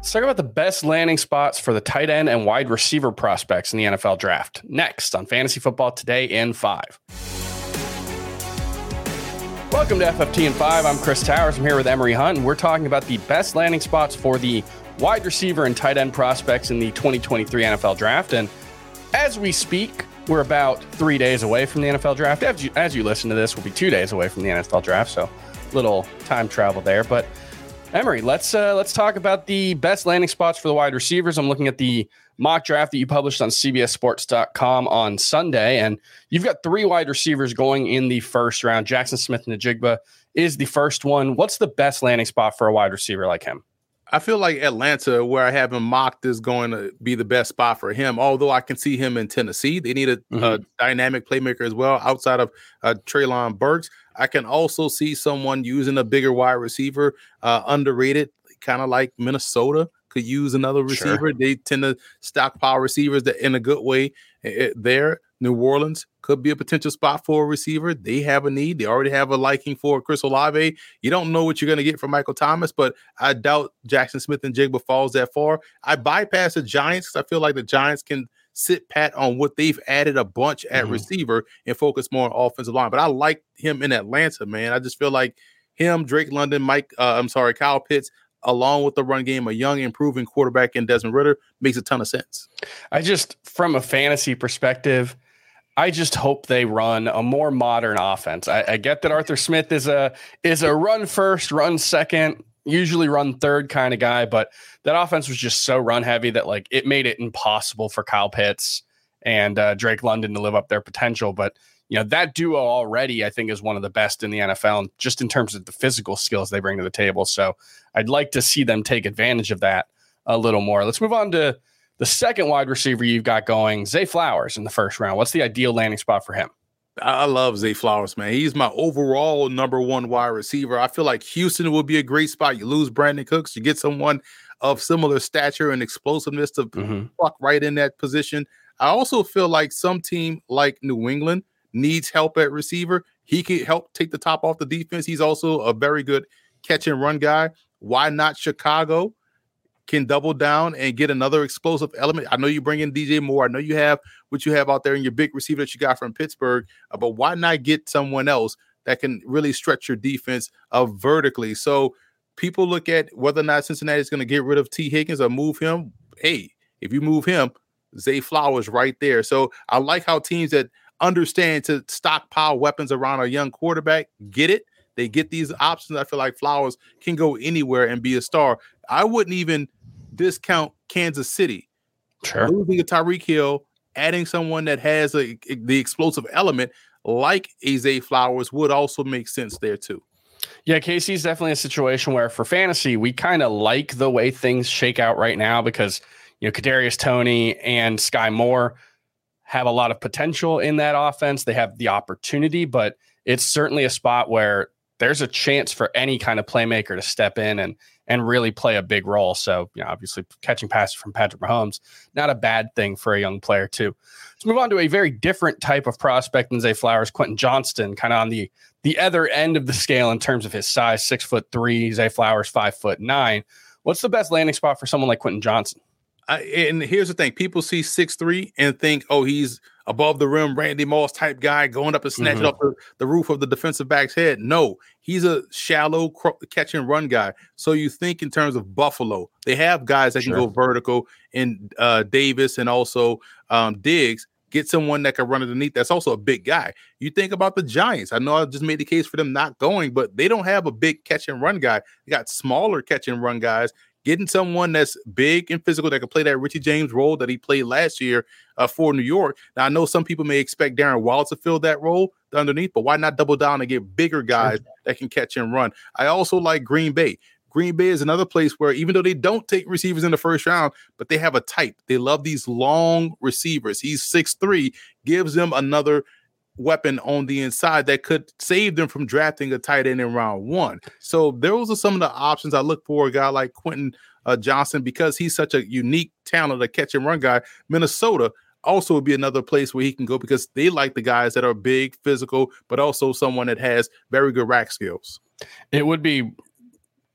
Let's talk about the best landing spots for the tight end and wide receiver prospects in the NFL draft. Next on Fantasy Football Today in 5. Welcome to FFT in 5. I'm Chris Towers. I'm here with Emory Hunt, and we're talking about the best landing spots for the wide receiver and tight end prospects in the 2023 NFL draft. And as we speak, we're about three days away from the NFL draft. As you, as you listen to this, we'll be two days away from the NFL draft. So little time travel there. But Emory, let's uh, let's talk about the best landing spots for the wide receivers. I'm looking at the mock draft that you published on CBSSports.com on Sunday, and you've got three wide receivers going in the first round. Jackson Smith-Njigba is the first one. What's the best landing spot for a wide receiver like him? I feel like Atlanta, where I have him mocked, is going to be the best spot for him. Although I can see him in Tennessee, they need a, mm-hmm. a dynamic playmaker as well outside of uh, Treylon Burks. I can also see someone using a bigger wide receiver, uh, underrated, kind of like Minnesota could use another receiver. Sure. They tend to stockpile receivers that in a good way uh, there. New Orleans could be a potential spot for a receiver. They have a need. They already have a liking for Chris Olave. You don't know what you're going to get from Michael Thomas, but I doubt Jackson Smith-Njigba falls that far. I bypass the Giants because I feel like the Giants can – sit pat on what they've added a bunch at mm-hmm. receiver and focus more on offensive line. But I like him in Atlanta, man. I just feel like him, Drake London, Mike, uh, I'm sorry, Kyle Pitts, along with the run game, a young, improving quarterback in Desmond Ridder makes a ton of sense. I just, from a fantasy perspective, I just hope they run a more modern offense. I, I, get that Arthur Smith is a is a run first, run second usually run third kind of guy, but that offense was just so run heavy that like it made it impossible for Kyle Pitts and uh, Drake London to live up their potential. But you know that duo already, I think, is one of the best in the NFL, just in terms of the physical skills they bring to the table. So I'd like to see them take advantage of that a little more. Let's move on to the second wide receiver you've got going, Zay Flowers in the first round. What's the ideal landing spot for him? I love Zay Flowers, man. He's my overall number one wide receiver. I feel like Houston would be a great spot. You lose Brandin Cooks, you get someone of similar stature and explosiveness to mm-hmm. fuck right in that position. I also feel like some team like New England needs help at receiver. He could help take the top off the defense. He's also a very good catch and run guy. Why not Chicago? Can double down and get another explosive element. I know you bring in DJ Moore. I know you have what you have out there in your big receiver that you got from Pittsburgh, uh, but why not get someone else that can really stretch your defense vertically? So people look at whether or not Cincinnati is going to get rid of Tee Higgins or move him. Hey, if you move him, Zay Flowers right there. So I like how teams that understand to stockpile weapons around a young quarterback get it. They get these options. I feel like Flowers can go anywhere and be a star. I wouldn't even discount Kansas City. Sure. Losing a Tyreek Hill, adding someone that has a, the explosive element like Zay Flowers would also make sense there too. Yeah, KC's definitely a situation where for fantasy, we kind of like the way things shake out right now because you know Kadarius Toney and Sky Moore have a lot of potential in that offense. They have the opportunity, but it's certainly a spot where there's a chance for any kind of playmaker to step in and and really play a big role. So, you know, obviously catching passes from Patrick Mahomes, not a bad thing for a young player too. Let's move on to a very different type of prospect than Zay Flowers, Quentin Johnston, kind of on the the other end of the scale in terms of his size, six foot three, Zay Flowers, five foot nine. What's the best landing spot for someone like Quentin Johnston? I, and here's the thing: people see six three and think, "Oh, he's above the rim, Randy Moss type guy going up and snatching mm-hmm. off the, roof of the defensive back's head. No, he's a shallow catch and run guy. So you think in terms of Buffalo, they have guys that sure. can go vertical in uh, Davis and also um, Diggs. Get someone that can run underneath. That's also a big guy. You think about the Giants. I know I just made the case for them not going, but they don't have a big catch and run guy. They got smaller catch and run guys getting someone that's big and physical that can play that Richie James role that he played last year uh, for New York. Now I know some people may expect Darren Waller to fill that role underneath, but why not double down and get bigger guys that can catch and run? I also like Green Bay. Green Bay is another place where even though they don't take receivers in the first round, but they have a type. They love these long receivers. He's six three, gives them another weapon on the inside that could save them from drafting a tight end in round one. So those are some of the options I look for a guy like Quentin uh, Johnston because he's such a unique talent, a catch and run guy. Minnesota also would be another place where he can go because they like the guys that are big, physical, but also someone that has very good rack skills. It would be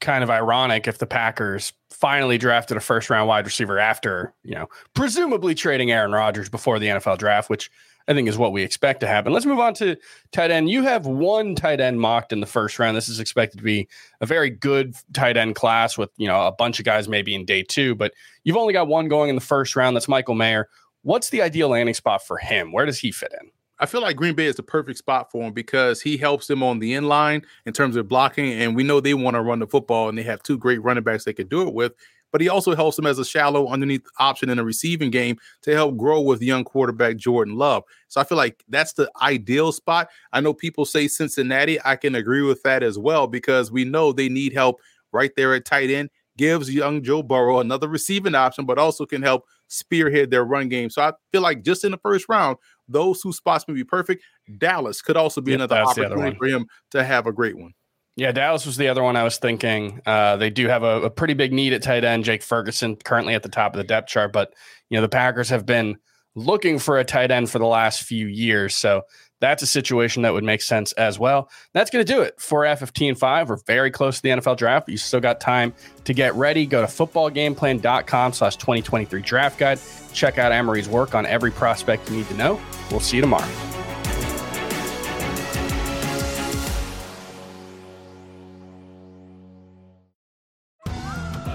kind of ironic if the Packers finally drafted a first round wide receiver after, you know, presumably trading Aaron Rodgers before the NFL draft, which I think is what we expect to happen. Let's move on to tight end. You have one tight end mocked in the first round. This is expected to be a very good tight end class with, you know, a bunch of guys maybe in day two, but you've only got one going in the first round. That's Michael Mayer. What's the ideal landing spot for him? Where does he fit in? I feel like Green Bay is the perfect spot for him because he helps them on the inline in terms of blocking. And we know they want to run the football and they have two great running backs they could do it with. But he also helps them as a shallow underneath option in a receiving game to help grow with young quarterback Jordan Love. So I feel like that's the ideal spot. I know people say Cincinnati. I can agree with that as well because we know they need help right there at tight end. Gives young Joe Burrow another receiving option, but also can help spearhead their run game. So I feel like just in the first round, those two spots may be perfect. Dallas could also be yep, another opportunity for him to have a great one. Yeah, Dallas was the other one I was thinking. Uh, they do have a, a, pretty big need at tight end. Jake Ferguson currently at the top of the depth chart, but you know the Packers have been looking for a tight end for the last few years, so that's a situation that would make sense as well. That's going to do it for FFT in 5. We're very close to the NFL draft, you still got time to get ready. Go to footballgameplan.com slash 2023 draft guide. Check out Emory's work on every prospect you need to know. We'll see you tomorrow.